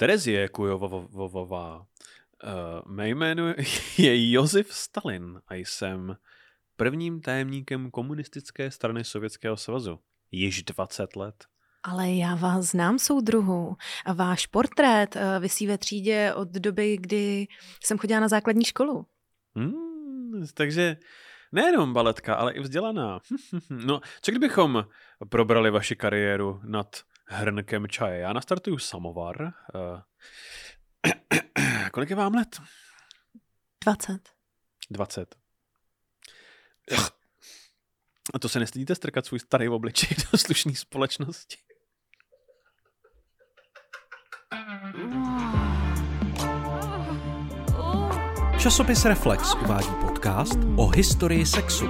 Terezie Kujovovová. Uh, mé jméno je Josef Stalin a jsem prvním tajemníkem komunistické strany Sovětského svazu. Již 20 let. Ale já vás znám, soudruhu. A váš portrét uh, visí ve třídě od doby, kdy jsem chodila na základní školu. Hmm, takže nejenom baletka, ale i vzdělaná. no, co kdybychom probrali vaši kariéru nad hrnkem čaje? Já nastartuju samovar. Uh, kolik je vám let? 20. 20. A to se nestydíte strkat svůj starý obličej do slušné společnosti? Časopis Reflex uvádí podcast o historii sexu.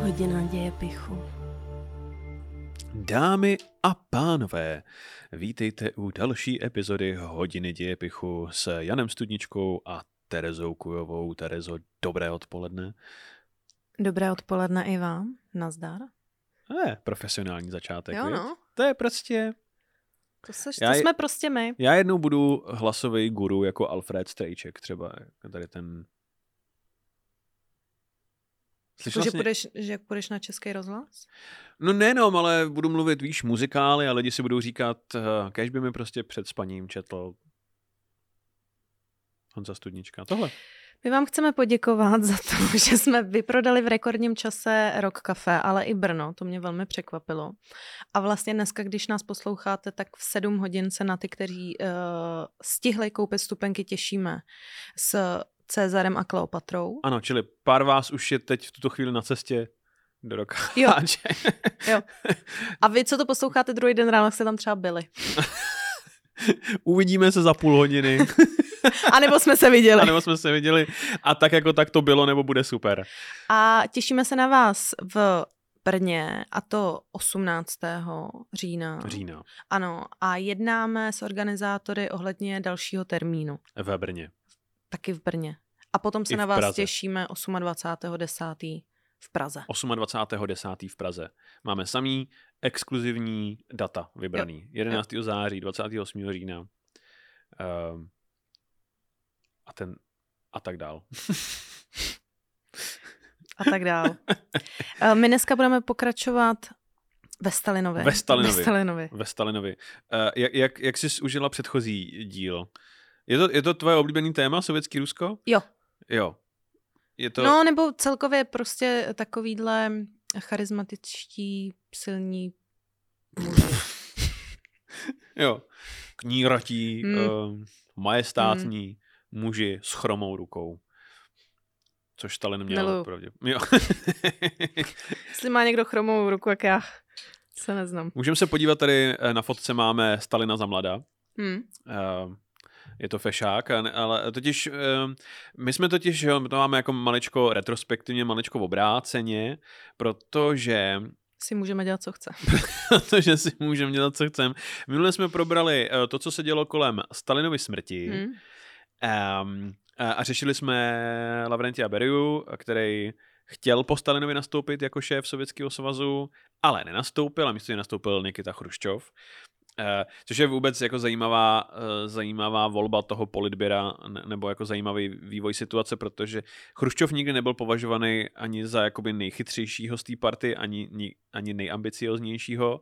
Hodina dějepichu. Dámy a pánové, vítejte u další epizody Hodiny dějepichu s Janem Studničkou a Terezou Kujovou. Terezo, dobré odpoledne. Dobré odpoledne i vám. Nazdar. Je, profesionální začátek. Jo, no. To je prostě... To, seš, Já to je- jsme prostě my. Já jednou budu hlasový guru jako Alfred Strejček třeba. Tady ten... Slyšela Jako, že, jsi ně- půjdeš, že půjdeš na český rozhlas? No nejenom, ale budu mluvit, víš, muzikály a lidi si budou říkat, uh, kež by mi prostě před spaním četl Honza Studnička. Tohle. My vám chceme poděkovat za to, že jsme vyprodali v rekordním čase Rock Café, ale i Brno, to mě velmi překvapilo. A vlastně dneska, když nás posloucháte, tak v 7 hodin se na ty, kteří uh, stihli koupit stupenky, těšíme s Cezarem a Kleopatrou. Ano, čili pár vás už je teď v tuto chvíli na cestě do roka. Jo. Jo. A vy, co to posloucháte druhý den ráno, jste tam třeba byli. Uvidíme se za půl hodiny, A nebo jsme se viděli. anebo jsme se viděli a tak jako tak to bylo, nebo bude super. A těšíme se na vás v Brně, a to 18. října. Října Ano, a jednáme s organizátory ohledně dalšího termínu, ve Brně. Taky v Brně. A potom se I na vás Praze. těšíme 28.10. v Praze. 28.10. v Praze. Máme samý exkluzivní data vybraný. 11. září, 28. října. Um, a ten a tak dál. A tak dál. Eh, My dneska budeme pokračovat ve Stalinovi. Ve Stalinovi. Ve Stalinovi. Ve Stalinovi. Uh, jak, jak, jak jsi užila předchozí díl? Je to, je to tvoje oblíbený téma, sovětský Rusko? Jo. Jo. Je to... No, nebo celkově prostě takovýhle charismatičtí, silní muži. Jo. Kníratí, hmm. uh, majestátní hmm. muži s chromou rukou. Což Stalin měl Miluju. pravdě. Jo. Jestli má někdo chromou ruku, jak já se neznám. Můžeme se podívat tady, eh, na fotce máme Stalina za mlada. Hmm. Uh, je to fešák, ale totiž, uh, my jsme totiž, jo, my to máme jako maličko retrospektivně, maličko obráceně, protože Si můžeme dělat, co chce. protože si můžeme dělat, co chceme. Minule jsme probrali eh, to, co se dělo kolem Stalinovy smrti Hmm. um, a, a řešili jsme Lavrentia Beriu, který chtěl po Stalinovi nastoupit jako šéf Sovětského svazu, ale nenastoupil a místo něj nastoupil Nikita Chruščov. Eh, což je vůbec jako zajímavá, eh, zajímavá volba toho politběra ne- nebo jako zajímavý vývoj situace, protože Chruščov nikdy nebyl považovaný ani za jakoby nejchytřejšího z té party, ani, ni- ani nejambicioznějšího.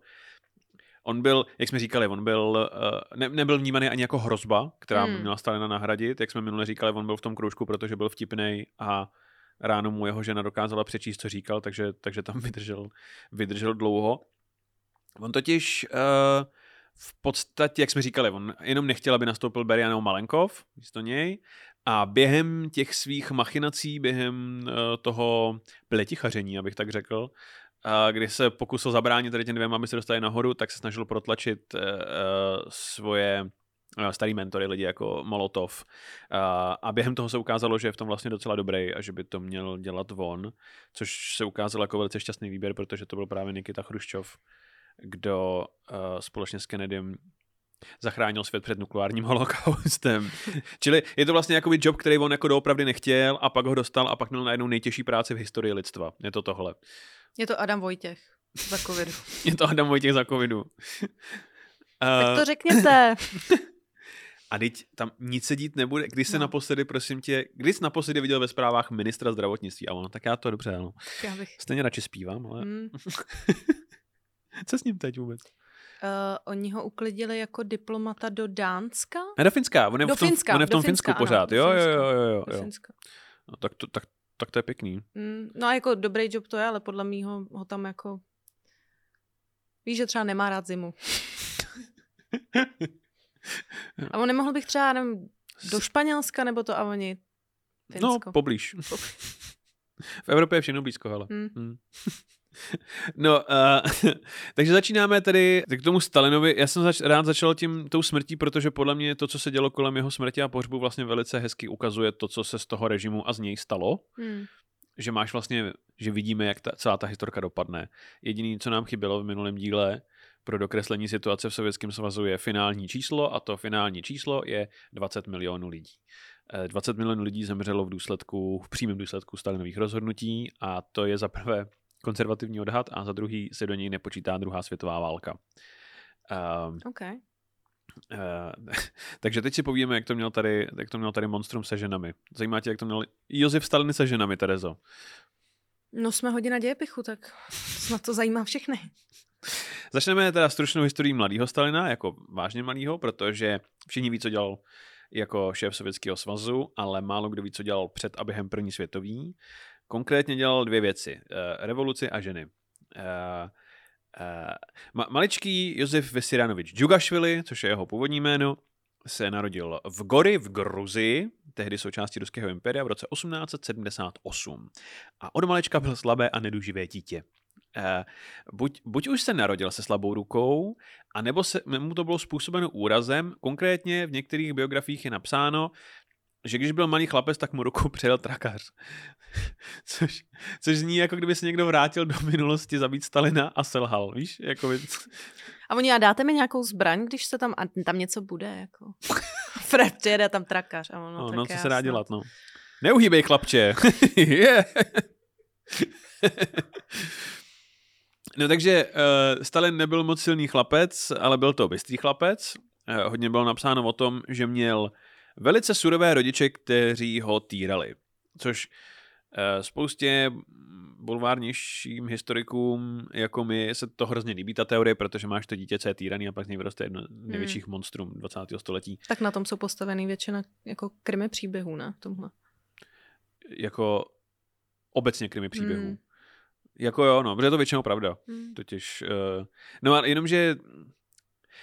On byl, jak jsme říkali, on byl, eh, ne, nebyl vnímaný ani jako hrozba, která by Hmm. měla Stalina nahradit. Jak jsme minule říkali, on byl v tom kroužku, protože byl vtipný a ráno mu jeho žena dokázala přečíst, co říkal, takže, takže tam vydržel, vydržel dlouho. On totiž uh, v podstatě, jak jsme říkali, on jenom nechtěl, aby nastoupil Berianov Malenkov místo něj a během těch svých machinací, během uh, toho pletichaření, abych tak řekl, a kdy se pokusil zabránit tady těm dvěma, aby se dostali nahoru, tak se snažil protlačit uh, svoje starý mentory, lidi jako Molotov. A během toho se ukázalo, že je v tom vlastně docela dobrý a že by to měl dělat on, což se ukázalo jako velice šťastný výběr, protože to byl právě Nikita Chruščov, kdo uh, společně s Kennedym zachránil svět před nukleárním holokaustem. Čili je to vlastně jakoby job, který on jako doopravdy nechtěl a pak ho dostal a pak měl najednou nejtěžší práci v historii lidstva. Je to tohle. Je to Adam Vojtěch za covidu. Je to Adam Vojtěch za covidu. Tak to řekněte. A teď tam nic se dít nebude. Když se No. naposledy, prosím tě, když jsi naposledy viděl ve zprávách ministra zdravotnictví? A ono, tak já to dobře, ano. Já bych... Stejně radši zpívám, ale Hmm. co s ním teď vůbec? Uh, oni ho uklidili jako diplomata do Dánska? Ne, do Finska, on je Do v tom, Finska, on je v do tom Finska, Finsku ano, pořád. do jo, jo, Finska. jo, jo, jo, Do jo. Finska. No, tak, to, tak, tak to je pěkný. Mm, no a jako dobrý job to je, ale podle mýho ho tam jako... Víš, že třeba nemá rád zimu. A on nemohl bych třeba, nevím, do Španělska, nebo to a oni No, Finsko. poblíž. v Evropě je všechno blízko, hele. Hmm. Hmm. No, uh, takže začínáme tedy k tomu Stalinovi. Já jsem zač- rád začal tím tou smrtí, protože podle mě to, co se dělo kolem jeho smrti a pohřbu, vlastně velice hezky ukazuje to, co se z toho režimu a z něj stalo. Hmm. Že máš vlastně, že vidíme, jak ta, celá ta historka dopadne. Jediný, co nám chybělo v minulém díle pro dokreslení situace v Sovětském svazu je finální číslo a to finální číslo je 20 milionů lidí. Eh, 20 milionů lidí zemřelo v důsledku, v přímém důsledku Stalinových rozhodnutí a to je za prvé konzervativní odhad a za druhý se do něj nepočítá druhá světová válka. Um, OK. uh, takže teď si povíme, jak to měl tady, jak to měl tady Monstrum se ženami. Zajímá tě, jak to měl Josef Stalin se ženami, Terezo? No jsme hodina dějepichu, tak snad to zajímá všechny. Začneme teda stručnou historií mladého Stalina, jako vážně malého, protože všichni ví, co dělal jako šéf Sovětského svazu, ale málo kdo ví, co dělal před a během první světový. Konkrétně dělal dvě věci. eh, Revoluci a ženy. Eh, eh, ma- Maličký Josef Vesiranovič Džugašvili, což je jeho původní jméno, se narodil v Gori v Gruzii, tehdy součástí Ruského impéria v roce 1878. A od malečka byl slabé a neduživé dítě. Buď, buď už se narodil se slabou rukou, anebo se, mu to bylo způsobeno úrazem. Konkrétně v některých biografiích je napsáno, že když byl malý chlapec, tak mu rukou přejel trakař. což, což zní jako kdyby se někdo vrátil do minulosti zabít Stalina a selhal, víš? Jako, A oni, a dáte mi nějakou zbraň, když se tam, a tam něco bude, jako. Fred přijede tam trakař. A ono, no, tak no, co se dá dělat, no. Neuhýbej, chlapče. No takže uh, Stalin nebyl moc silný chlapec, ale byl to bystrý chlapec. Uh, hodně bylo napsáno o tom, že měl velice surové rodiče, kteří ho týrali. Což uh, spoustě bulvárnějším historikům jako my se to hrozně líbí, ta teorie, protože máš to dítě, co je týraný a pak z něj vyroste jedno z největších monstrum 20. století. Tak na tom jsou postavený většina jako krimi příběhů, ne? Tomhle. Jako obecně krimi příběhů. Hmm. Jako jo, no, protože je to většinou pravda. Hmm. Totiž, uh, no a jenomže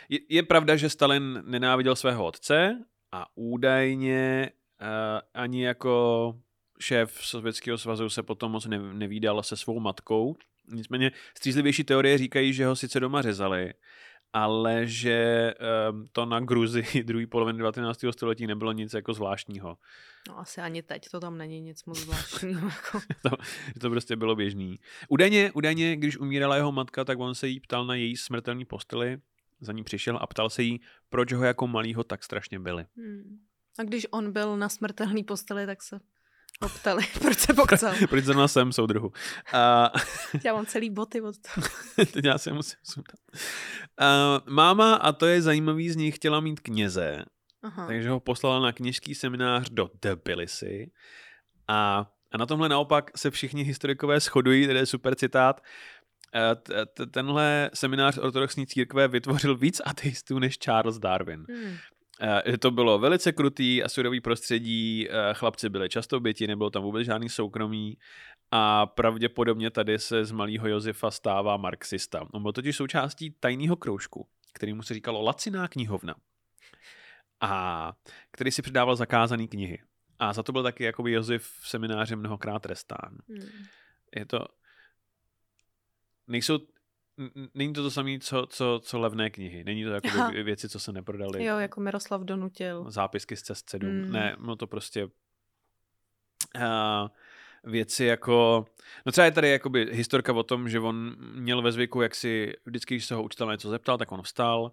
je, je pravda, že Stalin nenáviděl svého otce a údajně uh, ani jako šéf Sovětského svazu se potom moc ne, nevídal se svou matkou. Nicméně střízlivější teorie říkají, že ho sice doma řezali, ale že um, to na Gruzi druhé poloviny 19. století nebylo nic jako zvláštního. No asi ani teď to tam není nic moc zvláštního. Jako. to, to prostě bylo běžný. Údajně, údajně, když umírala jeho matka, tak on se jí ptal na její smrtelný posteli, za ní přišel a ptal se jí, proč ho jako malýho tak strašně byli. Hmm. A když on byl na smrtelný posteli, tak se ho ptali, proč se pokcel. proč zrovna jsem, soudruhu. A Já mám celý boty od toho. teď já se musím sundat. A máma, a to je zajímavý, z ní chtěla mít kněze, Aha. takže ho poslala na kněžský seminář do Tbilisi. A, a na tomhle naopak se všichni historikové shodují, tady je super citát, tenhle seminář ortodoxní církve vytvořil víc ateistů než Charles Darwin. Hmm. Eh, To bylo velice krutý a surový prostředí, eh, chlapci byli často oběti, nebylo tam vůbec žádný soukromí a pravděpodobně tady se z malého Josefa stává marxista. On byl totiž součástí tajného kroužku, kterýmu se říkalo Laciná knihovna a který si předával zakázané knihy. A za to byl taky jakoby Josef v semináři mnohokrát trestán. Hmm. Je to... Nejsou... Není to to samé, co, co, co levné knihy. Není to jako věci, co se neprodaly Jo, jako Miroslav donutil. zápisky z cest 7. Mm. Ne, no to prostě uh, věci jako, no třeba je tady jakoby historka o tom, že on měl ve zvyku, jak si vždycky, když se ho učitel něco zeptal, tak on vstal,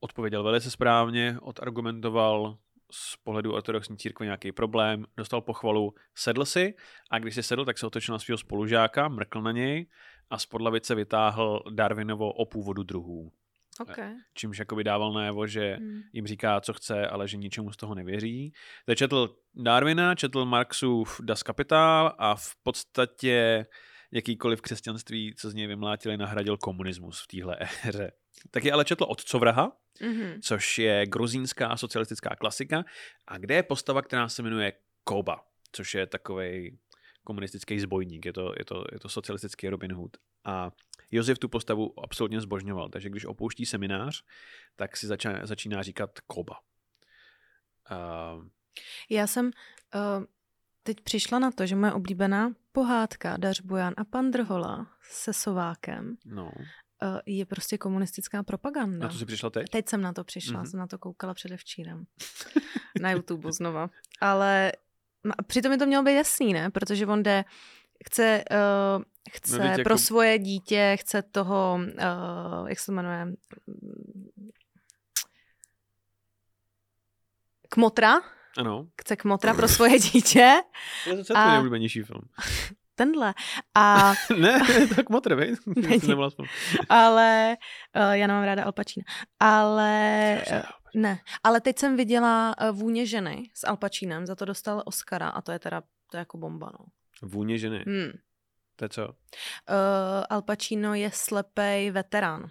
odpověděl velice správně, odargumentoval z pohledu ortodoxní církve nějaký problém, dostal pochvalu, sedl si a když si sedl, tak se otočil na svého spolužáka, mrkl na něj a z podlavice vytáhl Darwinovo o původu druhů. Okay. Čímž jakoby dával najevo, že Hmm. jim říká, co chce, ale že ničemu z toho nevěří. Teď četl Darwina, četl Marxův Das Kapital a v podstatě jakýkoliv křesťanství, co z něj vymlátili, nahradil komunismus v téhle éře. Taky ale četl Otcovraha, Mhm. což je gruzínská socialistická klasika, a kde je postava, která se jmenuje Koba, což je takový komunistický zbojník, je to, je, to, je to socialistický Robin Hood. A Josef tu postavu absolutně zbožňoval, takže když opouští seminář, tak si začíná, začíná říkat Koba. Uh, Já jsem uh, teď přišla na to, že moje oblíbená pohádka Dař Bojan a pan Drhola se Sovákem no, uh, je prostě komunistická propaganda. na to si přišla teď? Teď jsem na to přišla, Mhm. mm-hmm. jsem na to koukala předevčírem. na YouTube znova. Ale přitom mi to mělo být jasný, ne? Protože on jde, chce, uh, chce No, no, pro jako- svoje dítě, chce toho, uh, jak se to jmenuje, kmotra, Ano. chce kmotra pro svoje dítě, To je tvůj A- nejoblíbenější film. tenhle. A, ne, tak motr, vej? Ale, uh, já nemám ráda Al Pacino, ale, uh, ne, ale teď jsem viděla uh, Vůně ženy s Al Pacinem, za to dostal Oscara a to je teda, to je jako bomba, no. Vůně ženy. Hmm. To je co? Uh, Al Pacino je slepej veterán.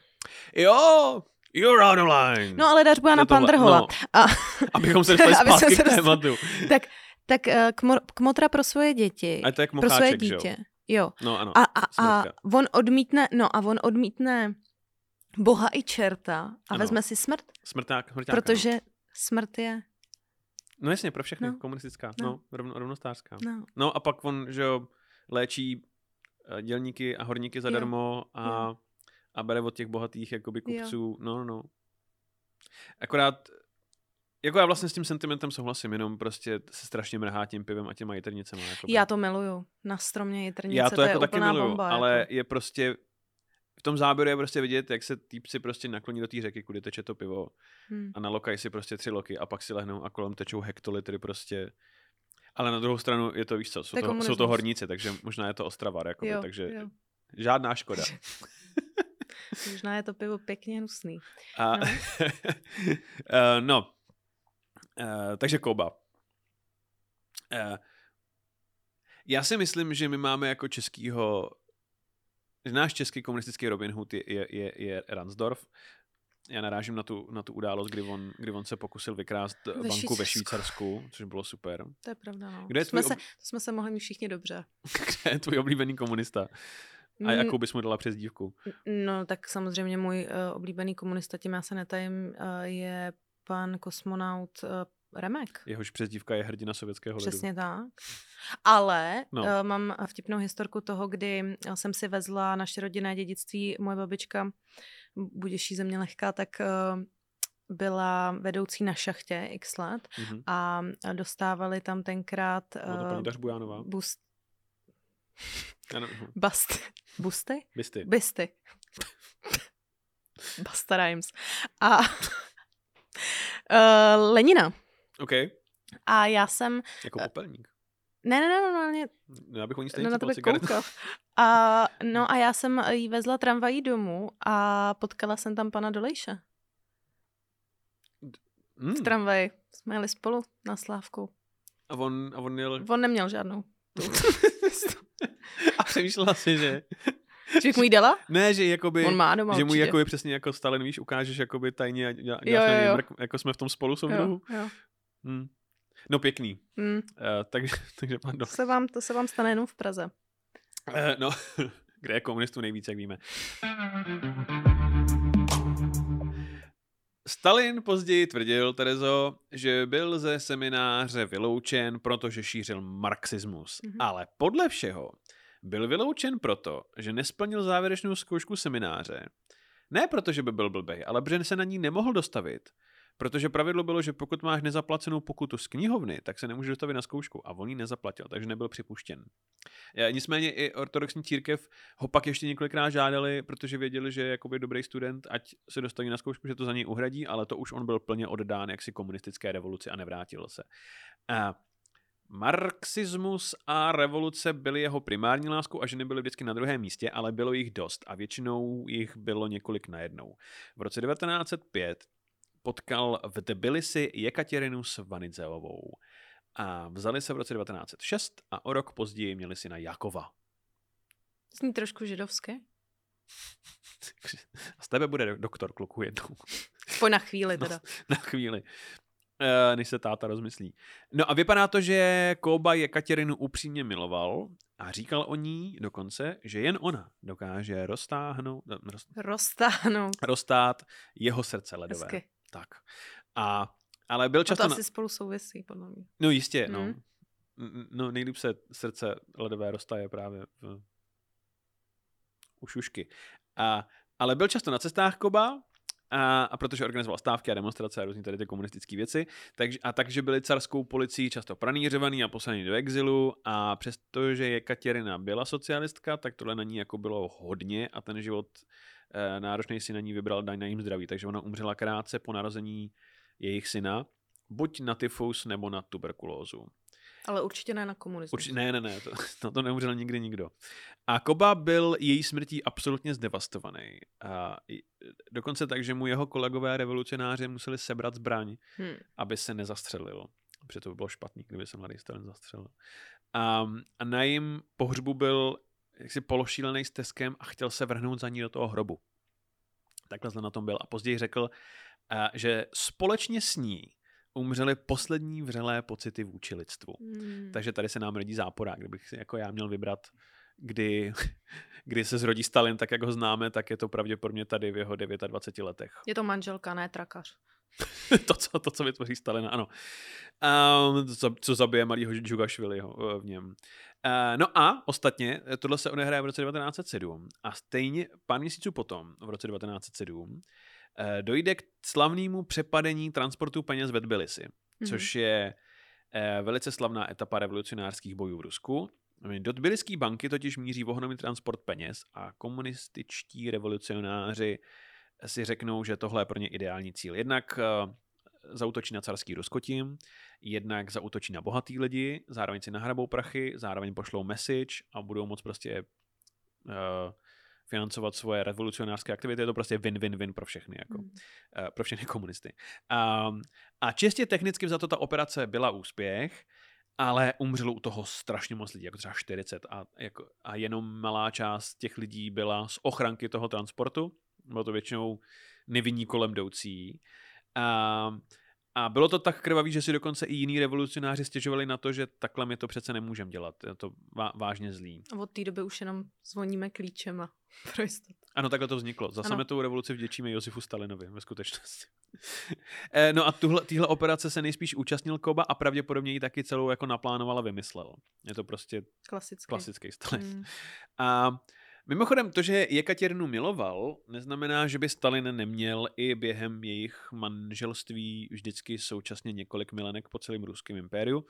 Jo! You're out of line. No ale dař To je na tohle. Pandrhola. No, A, abychom se dostali zpátky se k dostali- tématu. tak tak uh, kmo, kmotra pro svoje děti. A to je pro svoje že jo? dítě. Jo. No ano, A, a, a on odmítne, no a on odmítne Boha i čerta a Ano. vezme si smrt, Smrták, smrťáka, protože smrt je, No. no jasně, pro všechny, No. komunistická, no, No. rovno, rovnostářská. no, No a pak on, že jo, léčí eh, dělníky a horníky zadarmo a, Jo. a bere od těch bohatých jakoby Jo. kupců. No, no, no. Akorát, jako já vlastně s tím sentimentem souhlasím, jenom prostě se strašně mrhá tím pivem a těma jitrnicema. Jakoby. já to miluju. Na stromě jitrnice, já to, to jako je taky úplná miluju, bomba. ale jako. je prostě, v tom záběru je prostě vidět, jak se týpci prostě nakloní do té řeky, kudy teče to pivo Hm. a nalokají si prostě tři loky a pak si lehnou a kolem tečou hektolitry prostě. Ale na druhou stranu je to, víš co, jsou To jsou to horníci, takže možná je to ostravar, jakoby, Jo, takže jo. žádná škoda. Možná je to pivo pěkně hnusný. A, No. no. no. Uh, takže Koba. Uh, já si myslím, že my máme jako českýho, že náš český komunistický Robin Hood je, je, je, je Ransdorf. Já narážím na tu, na tu událost, kdy on, kdy on se pokusil vykrást banku ve Švýcarsku. Švýcarsku, což bylo super. To je pravda, no. Kdo je to, jsme tvůj se, ob- to jsme se mohli mít všichni dobře. Kde je tvůj oblíbený komunista? A Mm, jakou bys mu dala přes dívku? No, tak samozřejmě můj uh, oblíbený komunista, tím já se netajím, uh, je pan kosmonaut uh, Remek. Jehož přezdívka je hrdina sovětského lidu. Přesně tak. Ale No. no. uh, mám vtipnou historku toho, kdy eh, jsem si vezla naše rodinné dědictví. Moje babička, buděší země lehká, tak uh, byla vedoucí na šachtě x let Mhm. a dostávali tam tenkrát uh, Dař Bujánová? bust, Já nevím. bast, busty? Bysty. Bisty. Basta Rhymes. A uh, Lenina. OK. A já jsem, Jako popelník. ne, ne, ne, normálně No, já bych o ní no, stejně na koukal. A, no a já jsem jí vezla tramvají domů a potkala jsem tam pana Dolejše Mm. v tramvaji. Jsme jeli spolu na Slávku. A on, a on jel... On neměl žádnou. a přemýšlela si, že... Že mu jí dala? Ne, že jakoby... On má doma že mu jakoby přesně jako Stalin, víš, ukážeš jakoby tajně a dělá, Jo, děláš jo, jo. mrk, jako jsme v tom spolu soudruhu. jo, jo. Hmm. No pěkný. Hmm. Uh, takže, takže To, se vám, to se vám stane jenom v Praze. Uh, no, kde je komunistů nejvíc, jak víme. Stalin později tvrdil, Terezo, že byl ze semináře vyloučen, protože šířil marxismus. Mhm. Ale podle všeho byl vyloučen proto, že nesplnil závěrečnou zkoušku semináře. Ne proto, že by byl blbej, ale protože se na ní nemohl dostavit. Protože pravidlo bylo, že pokud máš nezaplacenou pokutu z knihovny, tak se nemůže dostavit na zkoušku. A on ji nezaplatil, takže nebyl připuštěn. E, Nicméně i ortodoxní církev ho pak ještě několikrát žádali, protože věděli, že je jakoby dobrý student, ať se dostaví na zkoušku, že to za něj uhradí, ale to už on byl plně oddán jaksi komunistické revoluci a nevrátil se. A Marxismus a revoluce byly jeho primární láskou a ženy byly vždycky na druhém místě, ale bylo jich dost a většinou jich bylo několik najednou. V roce 1905 potkal v Tbilisi Jekaterinu Svanidzeovou a vzali se v roce 1906 a o rok později měli syna Jakova. Zní trošku židovské. Z tebe bude doktor kluku jednou. Po na chvíli teda. No, na chvíli. Uh, než se táta rozmyslí. No a vypadá to, že Koba Jekaterinu upřímně miloval a říkal o ní dokonce, že jen ona dokáže roztáhnout, roz, Roztáhnout. roztát jeho srdce ledové. Hezky. Tak. A, ale byl A to často... asi Na... spolu souvisí, podle mě. No jistě, no. Hmm. N- No nejlíp se srdce ledové roztaje právě v... u šušky. A, ale byl často na cestách Koba, a, a protože organizoval stávky a demonstrace a různé tady ty komunistické věci, takže, a takže byli carskou policií často pranířovaný a poslaný do exilu a přestože Jekaterina byla socialistka, tak tohle na ní jako bylo hodně a ten život náročný si na ní vybral daň na jím zdraví, takže ona umřela krátce po narození jejich syna, buď na tyfus nebo na tuberkulózu. Ale určitě ne na komunismus. Určitě, ne, ne, ne, to, na to neumřel nikdy nikdo. A Koba byl její smrtí absolutně zdevastovaný. A dokonce tak, že mu jeho kolegové revolucionáři museli sebrat zbraň, Hm. aby se nezastřelil. Protože to by bylo špatný, kdyby se mladý Stalin zastřelil. A, a na jejím pohřbu byl jaksi pološílený s teskem a chtěl se vrhnout za ní do toho hrobu. Takhle zle na tom byl. A později řekl, a, že společně s ní umřely poslední vřelé pocity vůči lidstvu. Hmm. Takže tady se nám rodí záporák. Kdybych si jako já měl vybrat, kdy, kdy se zrodí Stalin, tak jak ho známe, tak je to pravděpodobně tady v jeho 29 letech. Je to manželka, ne trakař. to, co, to, co vytvoří Stalina, ano. Um, co, co zabije malýho Džugašviliho eh, v něm. Uh, no a ostatně, eh, tohle se odehraje v roce 1907 a stejně pár měsíců potom, v roce 1907, eh, dojde k slavnému přepadení transportu peněz ve Tbilisi, což je eh, velice slavná etapa revolucionářských bojů v Rusku. Do Tbiliské banky totiž míří ohromný transport peněz a komunističtí revolucionáři si řeknou, že tohle je pro ně ideální cíl. Jednak zautočí na carský Rusko tím, jednak zautočí na bohatý lidi, zároveň si nahrabou prachy, zároveň pošlou message a budou moc prostě uh, financovat svoje revolucionářské aktivity. Je to prostě win-win-win pro všechny, jako, Hmm. uh, pro všechny komunisty. Um, a čistě technicky za to ta operace byla úspěch, ale umřelo u toho strašně moc lidí, jako třeba 40 a, jako, a jenom malá část těch lidí byla z ochranky toho transportu, bylo to většinou nevinní kolem jdoucí. A, a bylo to tak krvavý, že si dokonce i jiní revolucionáři stěžovali na to, že takhle my to přece nemůžeme dělat. Je to vá, vážně zlý. A od té doby už jenom zvoníme klíčem a pro jistotu. Ano, takhle to vzniklo. Za sametovou revoluci vděčíme Josifu Stalinovi ve skutečnosti. Eh, no a tuhle, týhle operace se nejspíš účastnil Koba a pravděpodobně ji taky celou jako naplánoval a vymyslel. Je to prostě Klasicky. klasický Stalin. Hmm. A mimochodem, to, že Jekatěrinu miloval, neznamená, že by Stalin neměl i během jejich manželství vždycky současně několik milenek po celém ruském impériu.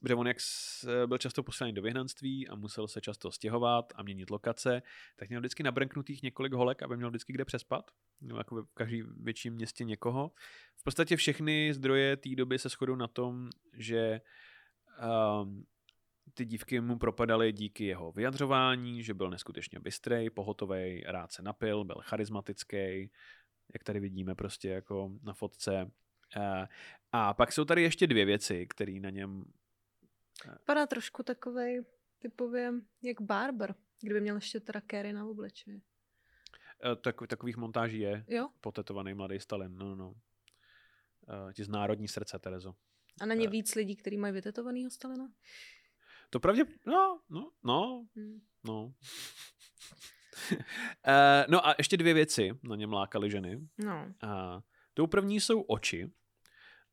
Protože on jak s- byl často poslaný do vyhnanství a musel se často stěhovat a měnit lokace, tak měl vždycky nabrnknutých několik holek, aby měl vždycky kde přespat. Měl jako v každém větším městě někoho. V podstatě všechny zdroje té doby se shodují na tom, že um, ty dívky mu propadaly díky jeho vyjadřování, že byl neskutečně bystrej, pohotovej, rád se napil, byl charismatický, jak tady vidíme prostě jako na fotce. Eh, A pak jsou tady ještě dvě věci, které na něm... Vypadá trošku takovej typově jak barber, kdyby měl ještě teda kéry na obličeji. eh, Tak, takových montáží je Jo? potetovaný mladý Stalin. No, no, no. Eh, Ti z národní srdce, Terezo. A není Eh. víc lidí, kteří mají vytetovanýho Stalina? To pravdě... No, no, no, Hmm. no. Eh, no a ještě dvě věci na něm lákaly ženy. No. A tou první jsou oči.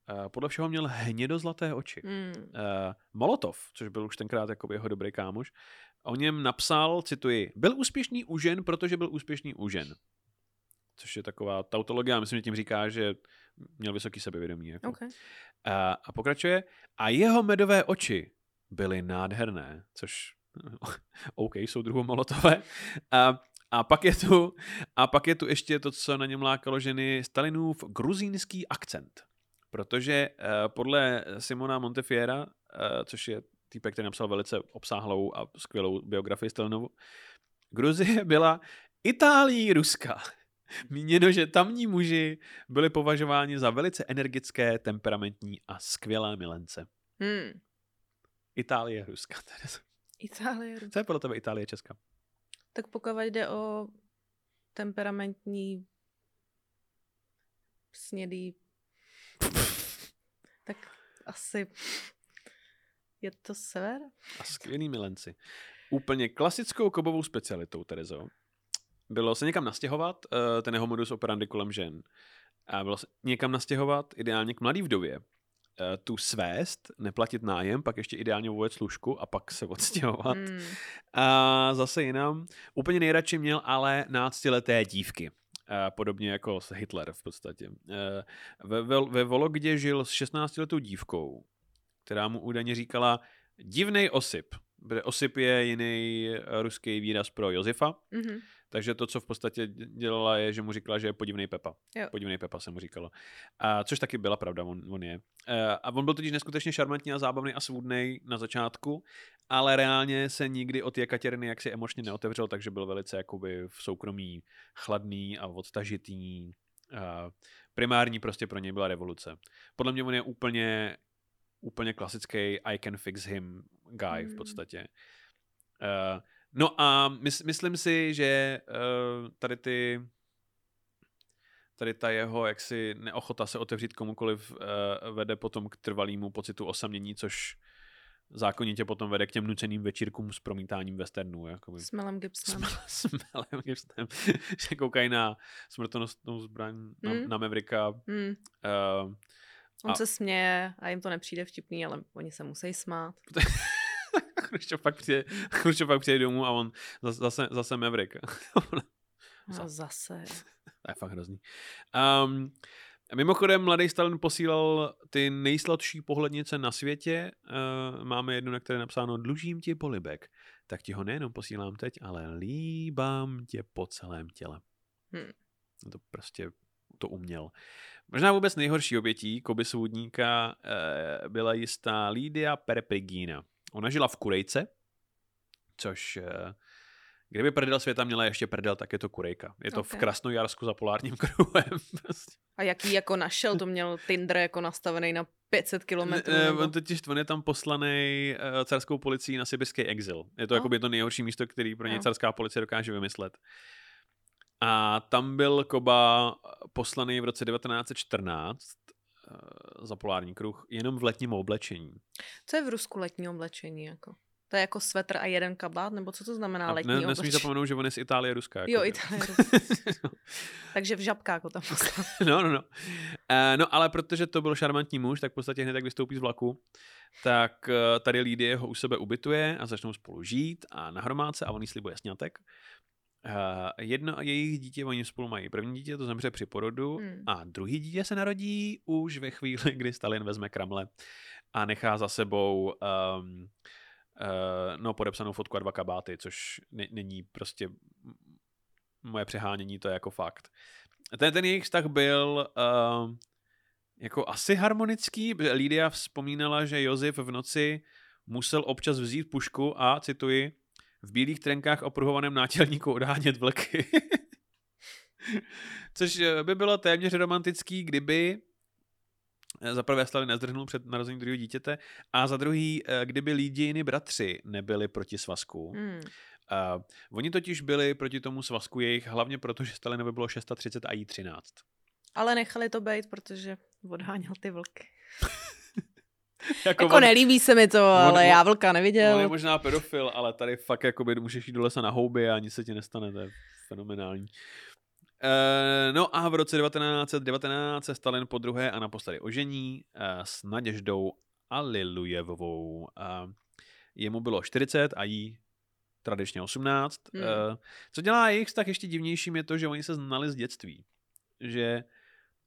A podle všeho měl hnědozlaté oči. Hmm. Uh, Molotov, což byl už tenkrát jako jeho dobrý kámoš, o něm napsal, cituji, byl úspěšný u žen, protože byl úspěšný u žen. Což je taková tautologie, myslím, že tím říká, že měl vysoký sebevědomí. Jako. Okay. A, a pokračuje, a jeho medové oči byly nádherné, což OK, jsou druhou Molotové. A, a, pak je tu, a pak je tu ještě to, co na něm lákalo ženy, Stalinův gruzínský akcent. Protože uh, podle Simona Montefiera což je týpek, který napsal velice obsáhlou a skvělou biografii Stalinovu. Gruzie byla Itálií Ruska. Míněno, že tamní muži byli považováni za velice energické, temperamentní a skvělé milence. Hmm. Itálie, Ruska. Itálie, Ruska. Co je podle tebe Itálie, Česka? Tak pokud jde o temperamentní snědý, tak asi je to sever? A skvělý milenci. Úplně klasickou kobovou specialitou, Terezo, bylo se někam nastěhovat, uh, ten jeho modus operandi kolem žen. A bylo se někam nastěhovat, ideálně k mladý vdově, tu svést, neplatit nájem, pak ještě ideálně uvojet služku a pak se odstěhovat. Mm. A zase jinam. Úplně nejradši měl ale náctileté dívky. Uh, podobně jako Hitler v podstatě. Uh, ve, ve, ve Vologdě žil s 16-letou dívkou, která mu údajně říkala divnej osip. Osip je jiný ruský výraz pro Josefa. Mm-hmm. Takže to, co v podstatě dělala, je, že mu říkala, že je podivný Pepa. Jo. Podivný Pepa se mu říkalo. A, což taky byla pravda, on, on je. E, a on byl totiž neskutečně šarmantní a zábavný a svůdný na začátku, ale reálně se nikdy od Jekatěrny jaksi emočně neotevřel, takže byl velice jakoby v soukromí chladný a odtažitý. A primární prostě pro něj byla revoluce. Podle mě on je úplně úplně klasický I can fix him guy v hmm. podstatě. Uh, No a mys- myslím si, že uh, tady ty tady ta jeho jaksi neochota se otevřít komukoliv uh, vede potom k trvalému pocitu osamění, což zákonitě potom vede k těm nuceným večírkům s promítáním westernů. Jakoby. S Melem Gibsonem. S, Melem Gibsonem. že koukají na smrtonosnou zbraň na, mm. na Mavericka. Mm. Uh, On a... se směje a jim to nepřijde vtipný, ale oni se musí smát. Chruščov pak přijde, Chruščov pak přijde domů a on zase, zase Maverick. no zase. to je fakt hrozný. Um, Mimochodem, Mladý Stalin posílal ty nejsladší pohlednice na světě. Uh, máme jednu, na které je napsáno Dlužím ti polibek. Tak ti ho nejenom posílám teď, ale líbám tě po celém těle. Hmm. To prostě to uměl. Možná vůbec nejhorší obětí Koby Svůdníka uh, byla jistá Lídia Perprigina. Ona žila v Kurejce, což eh, kdyby prdel světa měla ještě prdel, tak je to Kurejka. Je to okay. v Krasnojarsku za polárním kruhem. Prostě. A jaký jako našel? To měl Tinder jako nastavený na 500 kilometrů? Ne, on totiž on je tam poslaný uh, carskou policií na sibirský exil. Je to no. jako to nejhorší místo, který pro něj no. carská policie dokáže vymyslet. A tam byl Koba poslaný v roce 1914 Eh, za polární kruh jenom v letním oblečení. Co je v Rusku letní oblečení? Jako? To je jako svetr a jeden kabát? Nebo co to znamená a letní ne, oblečení? Nesmíš zapomenout, že on je z Itálie Ruska. Jako jo, Itálie Ruska. Takže v žabkáku tam No, no, no. Uh, no, ale protože to byl šarmantní muž, tak v podstatě hned jak vystoupí z vlaku, tak uh, tady Lídie ho u sebe ubytuje a začnou spolu žít a na hromádce a on jí slibuje snětek. Uh, jedno a jejich dítě, oni spolu mají první dítě, to zemře při porodu hmm. a druhý dítě se narodí už ve chvíli, kdy Stalin vezme Kramle a nechá za sebou um, uh, no, podepsanou fotku a dva kabáty, což ne- není prostě moje přehánění, to je jako fakt. Ten, ten jejich vztah byl uh, jako asi harmonický. Lídia vzpomínala, že Josef v noci musel občas vzít pušku a, cituji, v bílých trenkách opruhovaném nátělníku odhánět vlky. Což eh, by bylo téměř romantický, kdyby eh, za prvé Stalin nezdrhnul před narozením druhého dítěte a za druhý, eh, kdyby Lídiny bratři nebyli proti svazku. Hmm. Uh, oni totiž byli proti tomu svazku jejich hlavně proto, že Stalinovi bylo 630 a jí 13. Ale nechali to být, protože odháněl ty vlky. jako, jako on, nelíbí se mi to, on, ale já vlka neviděl. On je možná pedofil, ale tady fakt jakoby můžeš jít do lesa na houby a nic se ti nestane, to je fenomenální. Uh, no a v roce 1919 se Stalin po druhé a naposledy ožení uh, s Naděždou Alilujevovou. Uh, jemu bylo 40 a jí tradičně 18. Hmm. Co dělá jejich vztah ještě divnějším je to, že oni se znali z dětství. Že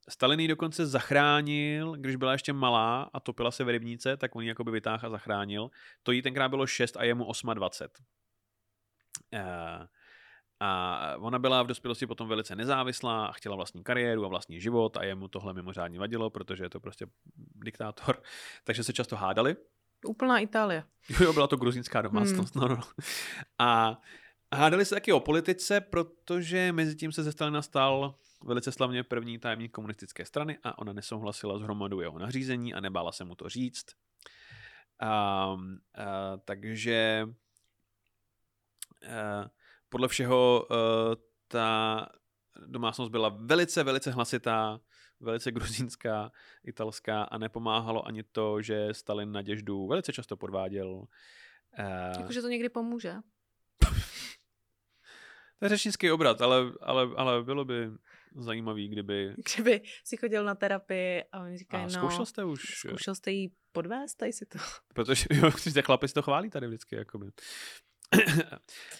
Stalin ji dokonce zachránil, když byla ještě malá a topila se v rybníce, tak on ji jakoby vytáhl a zachránil. To jí tenkrát bylo 6 a jemu 28. Uh, a ona byla v dospělosti potom velice nezávislá a chtěla vlastní kariéru a vlastní život a jemu tohle mimořádně vadilo, protože je to prostě diktátor. Takže se často hádali. Úplná Itálie. Jo, byla to gruzinská domácnost, hmm. no, no. A hádali se taky o politice, protože mezi tím se ze Stalina stal velice slavně první tajemník komunistické strany a ona nesouhlasila s hromadou jeho nařízení a nebála se mu to říct. A, a, takže a, podle všeho a, ta domácnost byla velice, velice hlasitá, velice gruzínská, italská a nepomáhalo ani to, že Stalin na děždu velice často podváděl. Jakože to někdy pomůže. To je řečnický obrat, ale, ale, ale bylo by zajímavý, kdyby... Kdyby si chodil na terapii a oni říkají, a no... zkoušel jste už? Zkoušel jste jí podvést, tady si to... Protože jo, ty chlapi si to chválí tady vždycky, jakoby.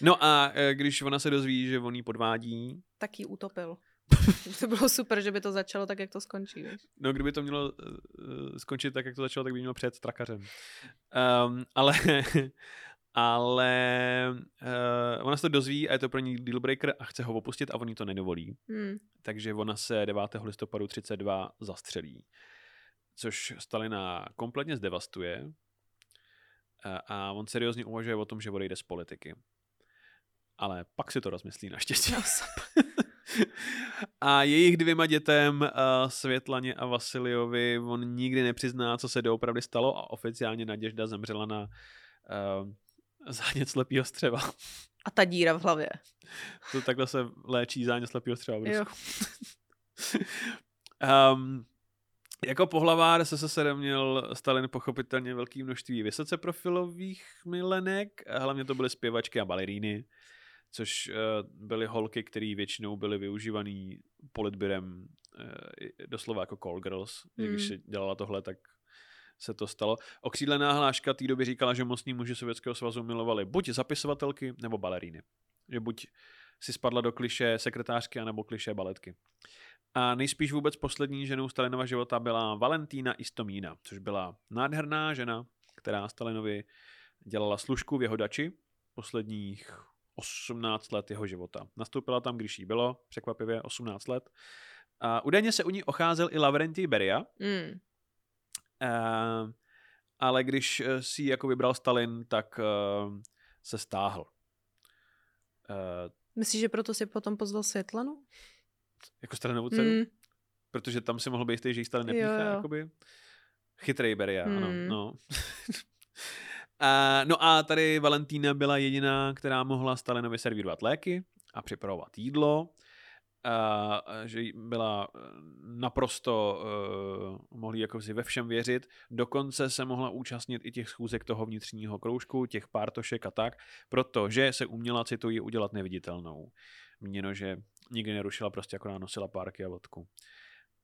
no a e, když ona se dozví, že on jí podvádí... Tak ji utopil. to bylo super, že by to začalo tak, jak to skončí. Víš? No, kdyby to mělo uh, skončit tak, jak to začalo, tak by mělo před trakařem. Um, ale ale uh, ona se to dozví a je to pro ní dealbreaker a chce ho opustit a on jí to nedovolí. Hmm. Takže ona se 9. listopadu 32 zastřelí, což Stalina kompletně zdevastuje uh, a on seriózně uvažuje o tom, že odejde z politiky. Ale pak si to rozmyslí naštěstí. No, a jejich dvěma dětem, uh, Světlaně a Vasiliovi, on nikdy nepřizná, co se doopravdy stalo a oficiálně Naděžda zemřela na uh, zánět slepýho střeva. A ta díra v hlavě. To takhle se léčí zánět slepýho střeva v Rusku. um, jako pohlavár se měl Stalin pochopitelně velké množství vysoce profilových milenek, hlavně to byly zpěvačky a baleríny, což uh, byly holky, které většinou byly využívaný politbirem uh, doslova jako call girls. Mm. Když si dělala tohle, tak se to stalo. Okřídlená hláška té doby říkala, že mocní muži Sovětského svazu milovali buď zapisovatelky nebo baleríny. Že buď si spadla do kliše sekretářky anebo kliše baletky. A nejspíš vůbec poslední ženou Stalinova života byla Valentína Istomína, což byla nádherná žena, která Stalinovi dělala služku v jeho dači posledních 18 let jeho života. Nastoupila tam, když jí bylo, překvapivě 18 let. A údajně se u ní ocházel i Lavrentij Beria, mm. Uh, ale když eh, si ji jako vybral Stalin, tak uh, se stáhl. Uh, Myslíš, že proto si potom pozval Světlanu? Jako Stalinovu dceru? Mm. Protože tam si mohl být jistý, že jí Stalin nepíchá, jo, jo. jakoby. Chytrý Beria, mm. ano. Hmm. No. Uh, no a tady Valentína byla jediná, která mohla Stalinovi servírovat léky a připravovat jídlo že byla eh, naprosto, uh, mohli jako si ve všem věřit. Dokonce se mohla účastnit i těch schůzek toho vnitřního kroužku, těch pártošek a tak, protože se uměla, cituji, udělat neviditelnou. Měno, že nikdy nerušila, prostě jako nosila párky a vodku.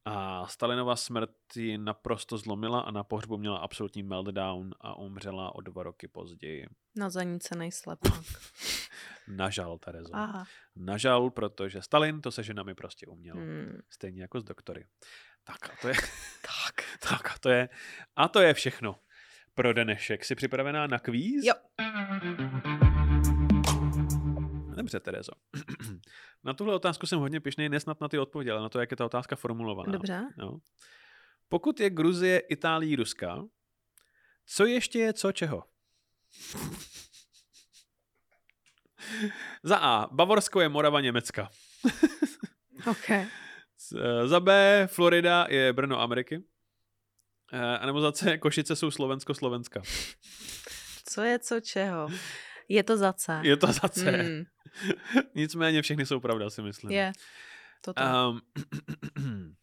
A Stalinova smrt ji naprosto zlomila a na pohřbu měla absolutní meltdown a umřela o dva roky později. Na zanícený slepák. Nažal, Terezo. Aha. Nažal, protože Stalin to se ženami prostě uměl. Hmm. Stejně jako s doktory. Tak a to je... tak. tak a to je... A to je všechno pro dnešek. Jsi připravená na kvíz? Jo. Dobře, Terezo. na tuhle otázku jsem hodně pišnej, nesnad na ty odpovědi, ale na to, jak je ta otázka formulovaná. Dobře. Jo. Pokud je Gruzie, Itálie, Ruska, co ještě je co čeho? Za A. Bavorsko je Morava Německa. OK. Za B. Florida je Brno Ameriky. Eh, a nebo za C. Košice jsou Slovensko-Slovenska. Co je co čeho? Je to za C. Je to za C. Mm. Nicméně všechny jsou pravda, si myslím. Je. To um,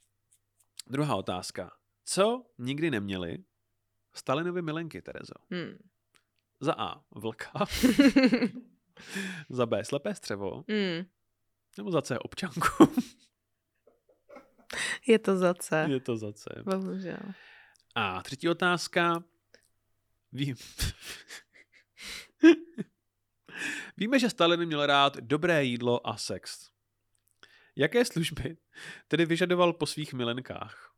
druhá otázka. Co nikdy neměli Stalinovi milenky, Terezo? Hmm. Za A. Vlka. za B. Slepé střevo. Hmm. Nebo za C. Občanku. Je to za C. Je to za C. Bohužel. A třetí otázka. Vím. Víme, že Stalin měl rád dobré jídlo a sex. Jaké služby tedy vyžadoval po svých milenkách?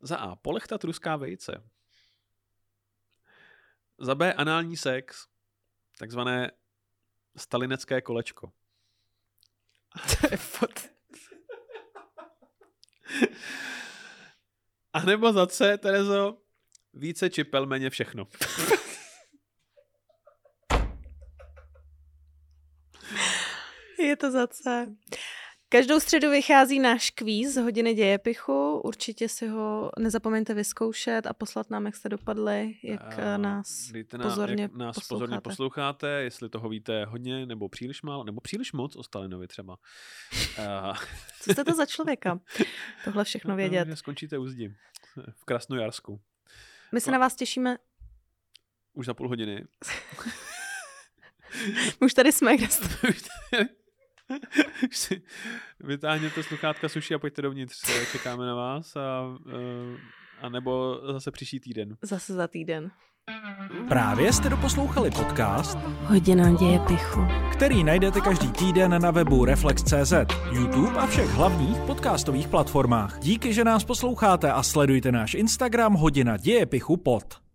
Za A. Polechtat ruská vejce. Za B. Anální sex. Takzvané stalinecké kolečko. To je fot. A nebo za C, Terezo, Více čipel, méně všechno. Je to za C. Každou středu vychází náš kvíz hodiny dějepichu. Určitě si ho nezapomeňte vyzkoušet a poslat nám, jak jste dopadli, jak A nás dejte na, pozorně jak nás posloucháte. pozorně posloucháte, jestli toho víte hodně nebo příliš málo, nebo příliš moc o Stalinovi třeba. Uh, Co jste to za člověka? Tohle všechno vědět. Že skončíte u zdi v Krasnojarsku. My se na vás těšíme. Už za půl hodiny. Už tady jsme, kde jste. Vytáhněte sluchátka suši a pojďte dovnitř. Čekáme na vás a, eh, a nebo zase příští týden. Zase za týden. Právě jste doposlouchali podcast, Hodina dějepichu. který najdete každý týden na webu Reflex.cz, YouTube a všech hlavních podcastových platformách. Díky, že nás posloucháte a sledujte náš Instagram Hodina dějepichu pod.